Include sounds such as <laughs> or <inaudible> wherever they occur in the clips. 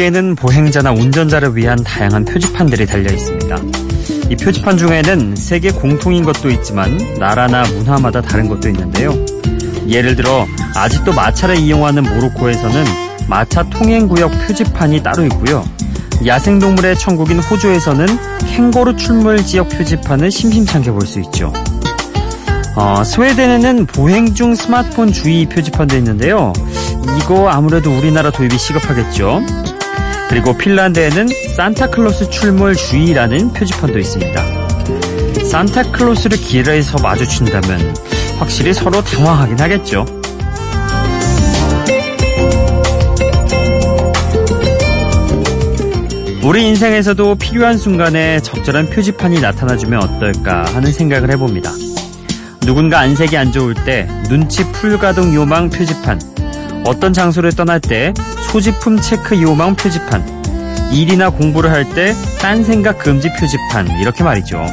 위에는 보행자나 운전자를 위한 다양한 표지판들이 달려 있습니다. 이 표지판 중에는 세계 공통인 것도 있지만 나라나 문화마다 다른 것도 있는데요. 예를 들어 아직도 마차를 이용하는 모로코에서는 마차 통행구역 표지판이 따로 있고요. 야생동물의 천국인 호주에서는 캥거루 출몰 지역 표지판을 심심찮게 볼 수 있죠. 어, 스웨덴에는 보행 중 스마트폰 주의 표지판도 있는데요. 이거 아무래도 우리나라 도입이 시급하겠죠. 그리고 핀란드에는 산타클로스 출몰 주의라는 표지판도 있습니다. 산타클로스를 길에서 마주친다면 확실히 서로 당황하긴 하겠죠. 우리 인생에서도 필요한 순간에 적절한 표지판이 나타나주면 어떨까 하는 생각을 해봅니다. 누군가 안색이 안 좋을 때 눈치 풀가동 요망 표지판, 어떤 장소를 떠날 때 소지품 체크 요망 표지판, 일이나 공부를 할 때 딴 생각 금지 표지판, 이렇게 말이죠.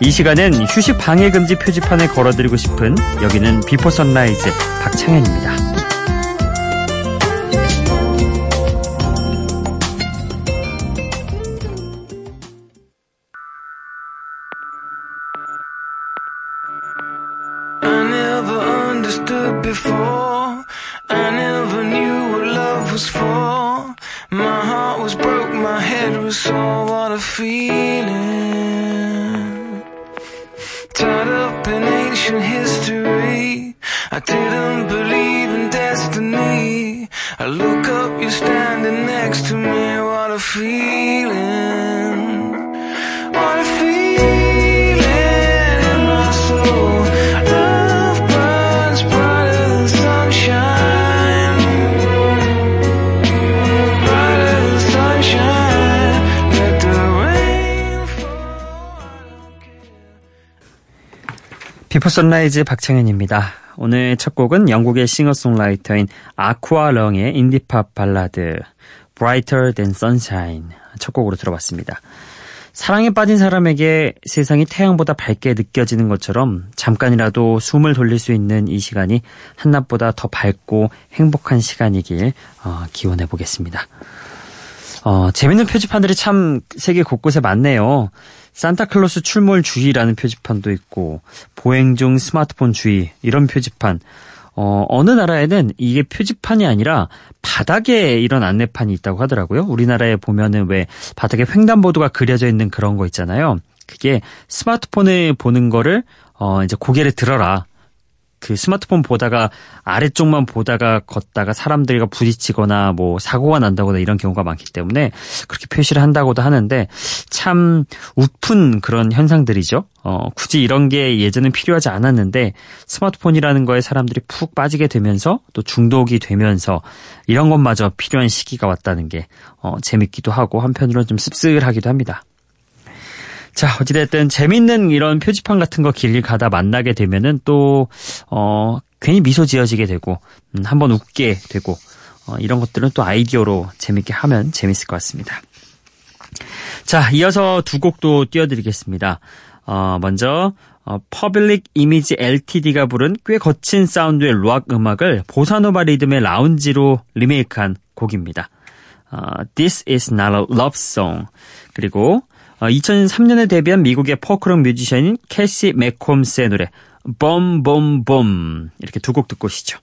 이 시간엔 휴식 방해 금지 표지판을 걸어드리고 싶은 여기는 Before Sunrise 박창현입니다. A feeling. Tied up in ancient history. I didn't believe in destiny. I look up, you're standing next to me. What a feeling. Before Sunrise 박창현입니다. 오늘 첫 곡은 영국의 싱어송라이터인 Aqualung의 indie pop 발라드 Brighter Than Sunshine 첫 곡으로 들어봤습니다. 사랑에 빠진 사람에게 세상이 태양보다 밝게 느껴지는 것처럼 잠깐이라도 숨을 돌릴 수 있는 이 시간이 한낮보다 더 밝고 행복한 시간이길 어, 기원해 보겠습니다. 어, 재밌는 표지판들이 참 세계 곳곳에 많네요. 산타클로스 출몰 주의라는 표지판도 있고 보행 중 스마트폰 주의 이런 표지판 어, 어느 나라에는 이게 표지판이 아니라 바닥에 이런 안내판이 있다고 하더라고요. 우리나라에 보면은 왜 바닥에 횡단보도가 그려져 있는 그런 거 있잖아요. 그게 스마트폰을 보는 거를 어, 이제 고개를 들어라. 그 스마트폰 보다가 아래쪽만 보다가 걷다가 사람들과 부딪히거나 뭐 사고가 난다거나 이런 경우가 많기 때문에 그렇게 표시를 한다고도 하는데 참 우픈 그런 현상들이죠. 어, 굳이 이런 게 예전엔 필요하지 않았는데 스마트폰이라는 거에 사람들이 푹 빠지게 되면서 또 중독이 되면서 이런 것마저 필요한 시기가 왔다는 게 어, 재밌기도 하고 한편으로는 좀 씁쓸하기도 합니다. 자, 어찌됐든 재밌는 이런 표지판 같은 거길 가다 만나게 되면은 또, 어, 괜히 미소 지어지게 되고, 음, 한번 웃게 되고, 어, 이런 것들은 또 아이디어로 재밌게 하면 재밌을 것 같습니다. 자, 이어서 두 곡도 띄워드리겠습니다. 어, 먼저, 어, 퍼블릭 이미지 LTD가 부른 꽤 거친 사운드의 락 음악을 보사노바 리듬의 라운지로 리메이크한 곡입니다. 어, This is not a love song. 그리고 2003년에 어, 데뷔한 미국의 포크록 뮤지션인 캐시 맥콤스의 노래 봄봄봄 이렇게 두 곡 듣고 오시죠.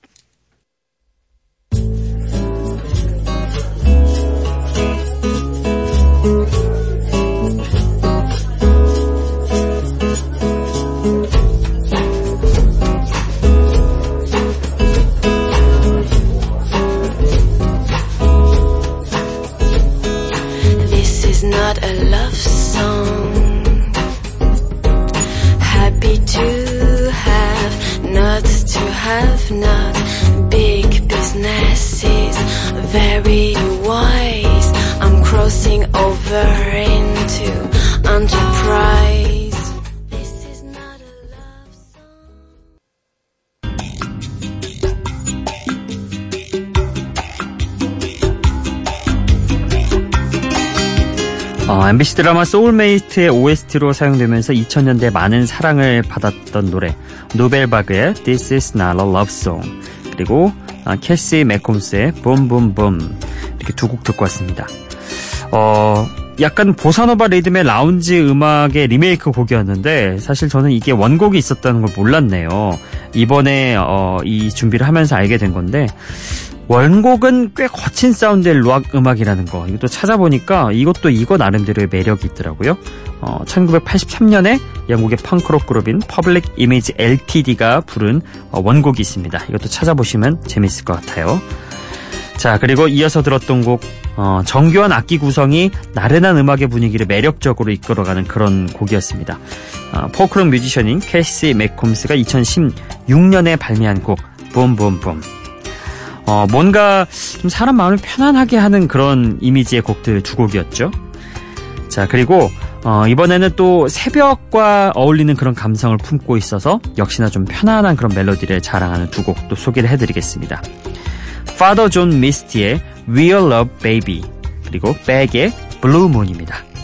어, MBC 드라마 소울메이트의 OST로 사용되면서 2000년대 많은 사랑을 받았던 노래 누벨바그의 This is not a love song 그리고 어, 캐시 맥콤스의 Bum Bum Bum 이렇게 두 곡 듣고 왔습니다. 어, 약간 보사노바 리듬의 라운지 음악의 리메이크 곡이었는데 사실 저는 이게 원곡이 있었다는 걸 몰랐네요. 이번에 어, 이 준비를 하면서 알게 된 건데 원곡은 꽤 거친 사운드의 락 음악이라는 거 이것도 찾아보니까 이것도 이거 나름대로의 매력이 있더라고요. 어, 1983년에 영국의 펑크록 그룹인 퍼블릭 이미지 LTD가 부른 어, 원곡이 있습니다. 이것도 찾아보시면 재밌을 것 같아요. 자, 그리고 이어서 들었던 곡, 어, 정교한 악기 구성이 나른한 음악의 분위기를 매력적으로 이끌어가는 그런 곡이었습니다. 어, 포크록 뮤지션인 캐시 맥콤스가 2016년에 발매한 곡, Bum Bum Bum. 어, 뭔가 좀 사람 마음을 편안하게 하는 그런 이미지의 곡들 두 곡이었죠. 자, 그리고 어, 이번에는 또 새벽과 어울리는 그런 감성을 품고 있어서 역시나 좀 편안한 그런 멜로디를 자랑하는 두 곡도 소개를 해드리겠습니다. Father John Misty의 Real Love Baby 그리고 백의 Blue Moon입니다.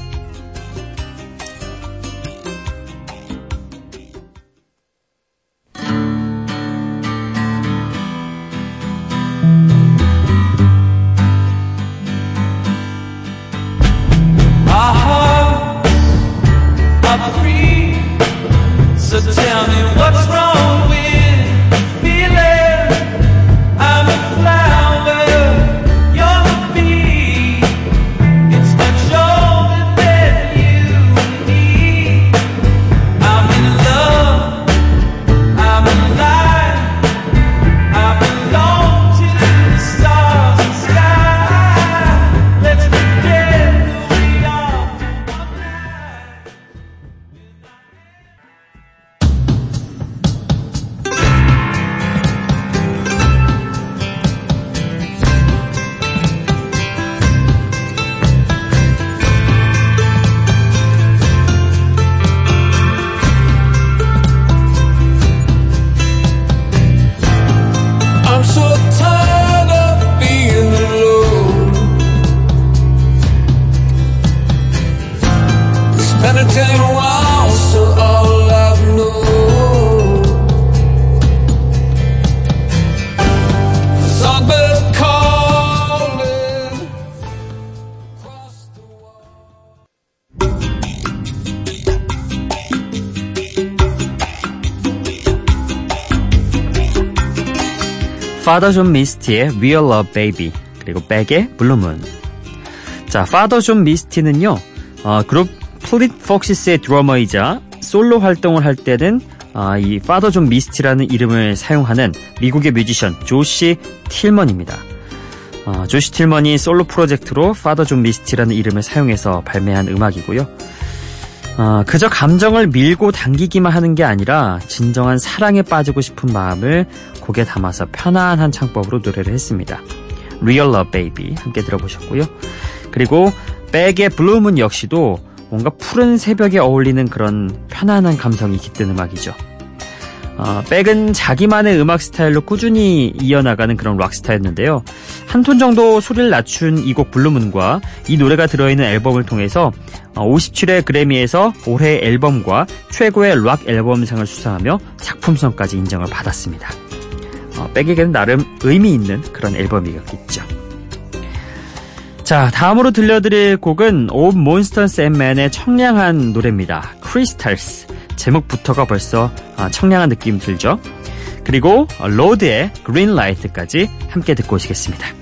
파더 존 미스티의 Real Love Baby 그리고 벡의 Blue Moon 자 파더 존 미스티는요 어, 그룹 플릿 폭시스의 드러머이자 솔로 활동을 할 때는 어, 이 파더 존 미스티라는 이름을 사용하는 미국의 뮤지션 조시 틸먼입니다. 어, 조시 틸먼이 솔로 프로젝트로 파더 존 미스티라는 이름을 사용해서 발매한 음악이고요. 어, 그저 감정을 밀고 당기기만 하는 게 아니라 진정한 사랑에 빠지고 싶은 마음을 곡에 담아서 편안한 창법으로 노래를 했습니다. Real Love Baby 함께 들어보셨고요. 그리고 벡의 Blue Moon 역시도 뭔가 푸른 새벽에 어울리는 그런 편안한 감성이 깃든 음악이죠. 어, 벡은 자기만의 음악 스타일로 꾸준히 이어나가는 그런 락 스타였는데요. 한 톤 정도 소리를 낮춘 이 곡 Blue Moon과 이 노래가 들어있는 앨범을 통해서 57회 어, 그래미에서 올해 앨범과 최고의 락 앨범상을 수상하며 작품성까지 인정을 받았습니다. 어, 벡에게는 나름 의미 있는 그런 앨범이었겠죠. 자, 다음으로 들려드릴 곡은 오브 몬스터스 앤 맨의 청량한 노래입니다. Crystals. 제목부터가 벌써 아, 청량한 느낌 들죠? 그리고 로드의 Green Light까지 함께 듣고 오시겠습니다.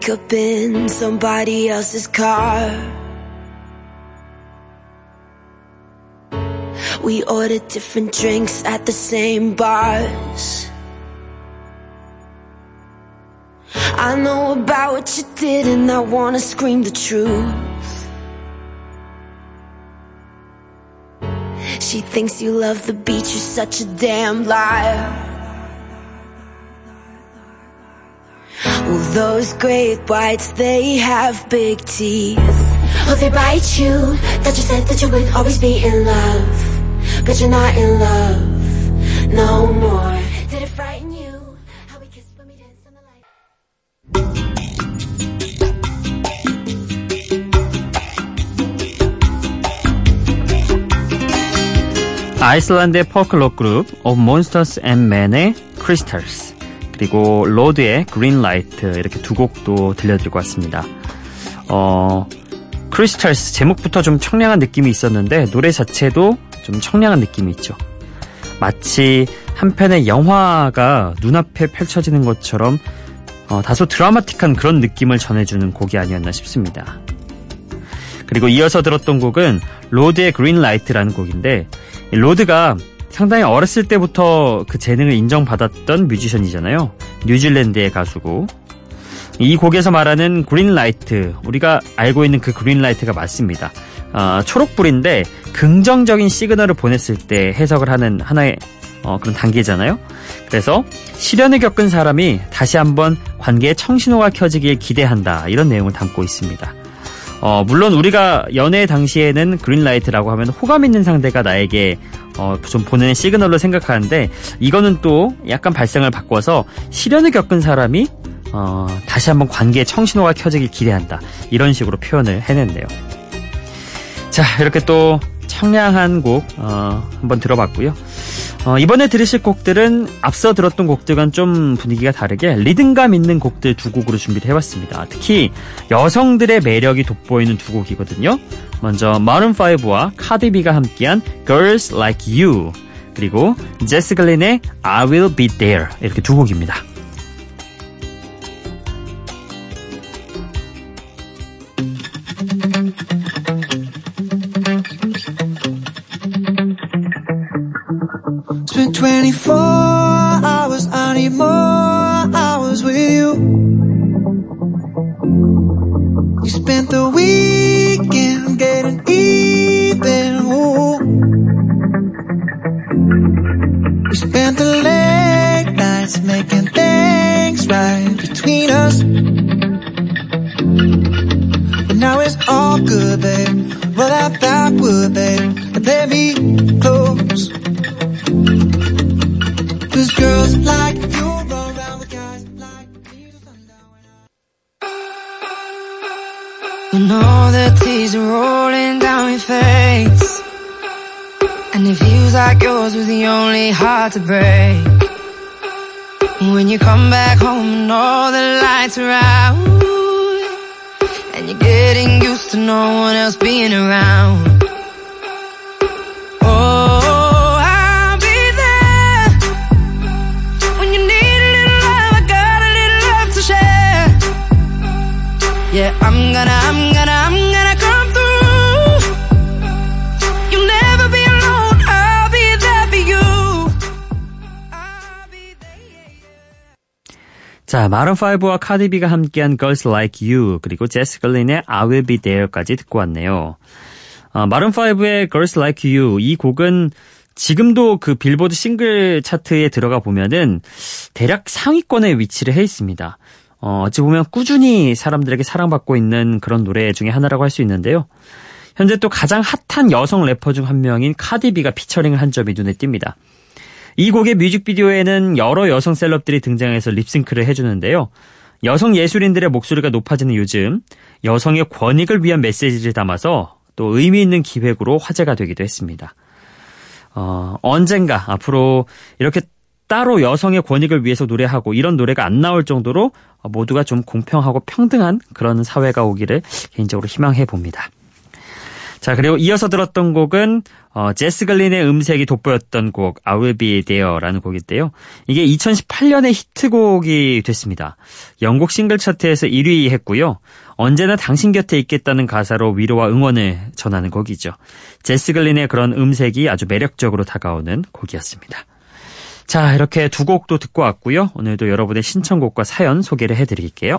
Do my makeup in somebody else's car. We order different drinks at the same bars. I know about what you did and I wanna scream the truth. She thinks you love the beach, you're such a damn liar. Well, those great whites, they have big teeth. Oh, they bite you. That you said that you would always be in love. But you're not in love no more. Did it frighten you? How we kissed when we danced on the light. 아이슬란드의 퍼클록 그룹 of Monsters and Men의 Crystals 그리고 로드의 Green Light 이렇게 두 곡도 들려드리고 왔습니다. 어, Crystals 제목부터 좀 청량한 느낌이 있었는데 노래 자체도 좀 청량한 느낌이 있죠. 마치 한 편의 영화가 눈앞에 펼쳐지는 것처럼 어, 다소 드라마틱한 그런 느낌을 전해주는 곡이 아니었나 싶습니다. 그리고 이어서 들었던 곡은 로드의 Green Light라는 곡인데 이 로드가 상당히 어렸을 때부터 그 재능을 인정받았던 뮤지션이잖아요. 뉴질랜드의 가수고 이 곡에서 말하는 Green Light 우리가 알고 있는 그 Green Light가 맞습니다. 아, 초록불인데 긍정적인 시그널을 보냈을 때 해석을 하는 하나의 어, 그런 단계잖아요. 그래서 시련을 겪은 사람이 다시 한번 관계의 청신호가 켜지길 기대한다 이런 내용을 담고 있습니다. 어, 물론 우리가 연애 당시에는 그린라이트라고 하면 호감 있는 상대가 나에게 어, 좀 보내는 시그널로 생각하는데 이거는 또 약간 발상을 바꿔서 시련을 겪은 사람이 어, 다시 한번 관계의 청신호가 켜지길 기대한다 이런 식으로 표현을 해냈네요. 자 이렇게 또 청량한 곡 어, 한번 들어봤고요. 어, 이번에 들으실 곡들은 앞서 들었던 곡들과는 좀 분위기가 다르게 리듬감 있는 곡들 두 곡으로 준비를 해봤습니다. 특히 여성들의 매력이 돋보이는 두 곡이거든요. 먼저 마룬5와 카디비가 함께한 Girls Like You 그리고 제스 글린의 I Will Be There 이렇게 두 곡입니다. 24 hours, I need more hours with you. You spent the weekend getting even. Ooh. We spent the late nights making things right between us. But now it's all good, babe. Roll that backward, babe, and let me like yours was the only heart to break. When you come back home and all the lights are out And you're getting used to no one else being around. Oh, I'll be there when you need a little love, I got a little love to share. Yeah, I'm gonna, I'm gonna 자, 마룬5와 카디비가 함께한 Girls Like You 그리고 제스 글린의 I Will Be There까지 듣고 왔네요. 어, 마룬5의 Girls Like You 이 곡은 지금도 그 빌보드 싱글 차트에 들어가 보면은 대략 상위권에 위치를 해 있습니다. 어, 어찌 보면 꾸준히 사람들에게 사랑받고 있는 그런 노래 중에 하나라고 할 수 있는데요. 현재 또 가장 핫한 여성 래퍼 중 한 명인 카디비가 피처링을 한 점이 눈에 띕니다. 이 곡의 뮤직비디오에는 여러 여성 셀럽들이 등장해서 립싱크를 해주는데요. 여성 예술인들의 목소리가 높아지는 요즘 여성의 권익을 위한 메시지를 담아서 또 의미 있는 기획으로 화제가 되기도 했습니다. 어, 언젠가 앞으로 이렇게 따로 여성의 권익을 위해서 노래하고 이런 노래가 안 나올 정도로 모두가 좀 공평하고 평등한 그런 사회가 오기를 개인적으로 희망해 봅니다. 자, 그리고 이어서 들었던 곡은 어, 제스 글린의 음색이 돋보였던 곡 I Will Be There라는 곡인데요. 이게 2018년에 히트곡이 됐습니다. 영국 싱글 차트에서 1위 했고요. 언제나 당신 곁에 있겠다는 가사로 위로와 응원을 전하는 곡이죠. 제스 글린의 그런 음색이 아주 매력적으로 다가오는 곡이었습니다. 자, 이렇게 두 곡도 듣고 왔고요. 오늘도 여러분의 신청곡과 사연 소개를 해드릴게요.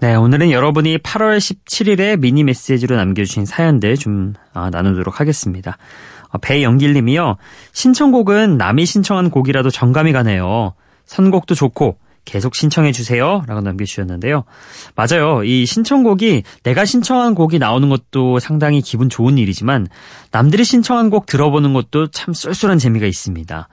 네, 오늘은 여러분이 8월 17일에 미니 메시지로 남겨주신 사연들 좀 아, 나누도록 하겠습니다. 어, 배영길님이요. 신청곡은 남이 신청한 곡이라도 정감이 가네요. 선곡도 좋고 계속 신청해 주세요. 라고 남겨주셨는데요. 맞아요. 이 신청곡이 내가 신청한 곡이 나오는 것도 상당히 기분 좋은 일이지만 남들이 신청한 곡 들어보는 것도 참 쏠쏠한 재미가 있습니다.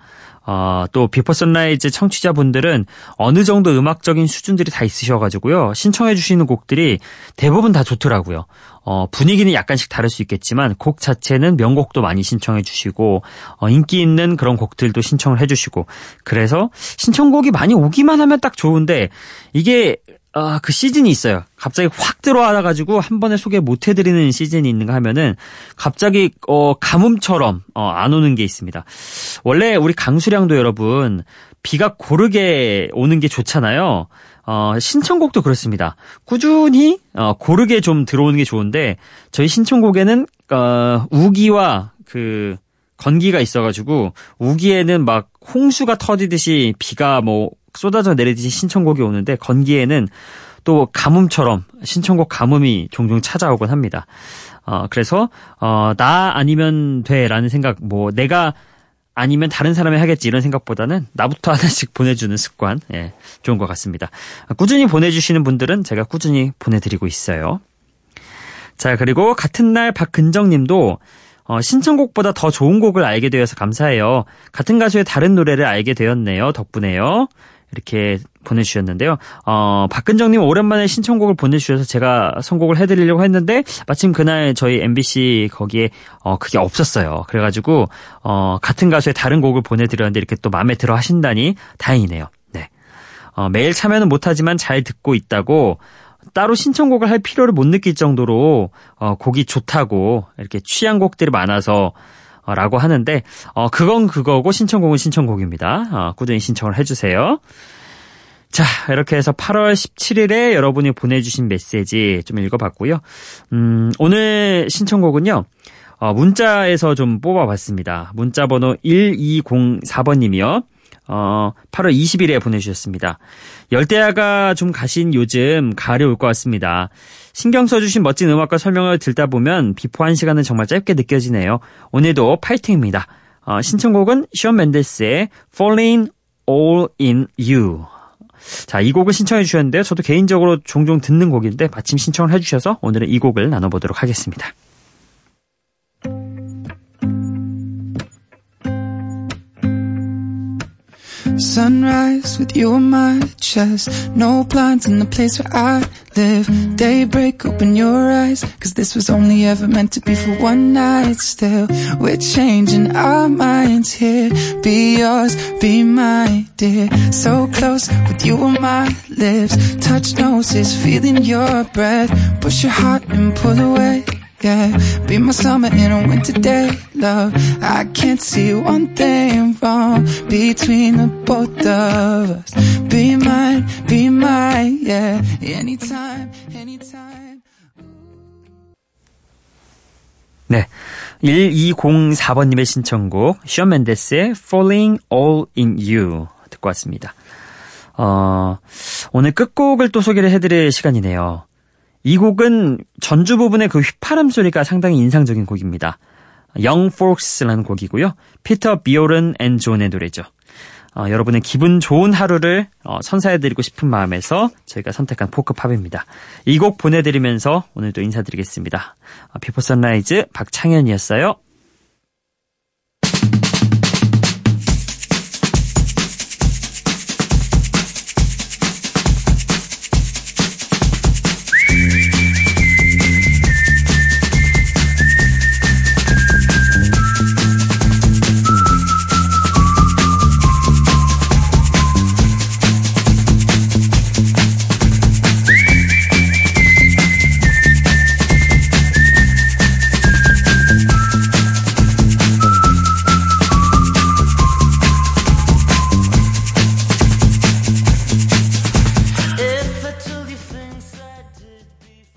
어, 또 비포 선라이즈 청취자분들은 어느 정도 음악적인 수준들이 다 있으셔가지고요. 신청해 주시는 곡들이 대부분 다 좋더라고요. 어, 분위기는 약간씩 다를 수 있겠지만 곡 자체는 명곡도 많이 신청해 주시고 어, 인기 있는 그런 곡들도 신청을 해 주시고 그래서 신청곡이 많이 오기만 하면 딱 좋은데 이게 아, 그 시즌이 있어요. 갑자기 확 들어와가지고 한 번에 소개 못 해드리는 시즌이 있는가 하면은 갑자기 어 가뭄처럼 어, 안 오는 게 있습니다. 원래 우리 강수량도 여러분 비가 고르게 오는 게 좋잖아요. 어, 신청곡도 그렇습니다. 꾸준히 어, 고르게 좀 들어오는 게 좋은데 저희 신청곡에는 어, 우기와 그 건기가 있어가지고 우기에는 막 홍수가 터지듯이 비가 뭐 쏟아져 내리듯이 신청곡이 오는데 건기에는 또 가뭄처럼 신청곡 가뭄이 종종 찾아오곤 합니다. 어, 그래서 어, 나 아니면 돼라는 생각 뭐 내가 아니면 다른 사람이 하겠지 이런 생각보다는 나부터 <laughs> 하나씩 보내주는 습관 예, 좋은 것 같습니다. 꾸준히 보내주시는 분들은 제가 꾸준히 보내드리고 있어요. 자 그리고 같은 날 박근정님도 어, 신청곡보다 더 좋은 곡을 알게 되어서 감사해요. 같은 가수의 다른 노래를 알게 되었네요. 덕분에요. 이렇게 보내주셨는데요. 어, 박근정님 오랜만에 신청곡을 보내주셔서 제가 선곡을 해드리려고 했는데 마침 그날 저희 MBC 거기에 어, 그게 없었어요. 그래가지고 어, 같은 가수의 다른 곡을 보내드렸는데 이렇게 또 마음에 들어 하신다니 다행이네요. 네. 어, 매일 참여는 못하지만 잘 듣고 있다고 따로 신청곡을 할 필요를 못 느낄 정도로 어, 곡이 좋다고 이렇게 취향 곡들이 많아서 어, 라고 하는데 어, 그건 그거고 신청곡은 신청곡입니다. 어, 꾸준히 신청을 해주세요. 자, 이렇게 해서 8월 17일에 여러분이 보내주신 메시지 좀 읽어봤고요. 음, 오늘 신청곡은요. 어, 문자에서 좀 뽑아봤습니다. 문자 번호 1204번님이요. 어, 8월 20일에 보내주셨습니다. 열대야가 좀 가신 요즘 가을이 올 것 같습니다. 신경 써주신 멋진 음악과 설명을 듣다 보면 비포 한 시간은 정말 짧게 느껴지네요. 오늘도 파이팅입니다. 어, 신청곡은 션 맨데스의 Falling All In You. 자, 이 곡을 신청해 주셨는데요. 저도 개인적으로 종종 듣는 곡인데 마침 신청을 해주셔서 오늘은 이 곡을 나눠보도록 하겠습니다. Sunrise with you on my chest. No blinds in the place where I live. Daybreak, open your eyes. Cause this was only ever meant to be for one night still. We're changing our minds here. Be yours, be mine, dear. So close with you on my lips. Touch noses, feeling your breath. Push your heart and pull away. Yeah, be my summer in a winter day, love. I can't see one thing wrong between the both of us. Be mine, be mine, yeah. Anytime, anytime. 네. 1204번님의 신청곡, 션 맨데스의 Falling All in You 듣고 왔습니다. 어, 오늘 끝곡을 또 소개를 해드릴 시간이네요. 이 곡은 전주 부분의 그 휘파람 소리가 상당히 인상적인 곡입니다. Young Folks라는 곡이고요. 피터 비오른 앤 존의 노래죠. 어, 여러분의 기분 좋은 하루를 어, 선사해드리고 싶은 마음에서 저희가 선택한 포크팝입니다. 이 곡 보내드리면서 오늘도 인사드리겠습니다. 어, 비포 선라이즈 박창현이었어요.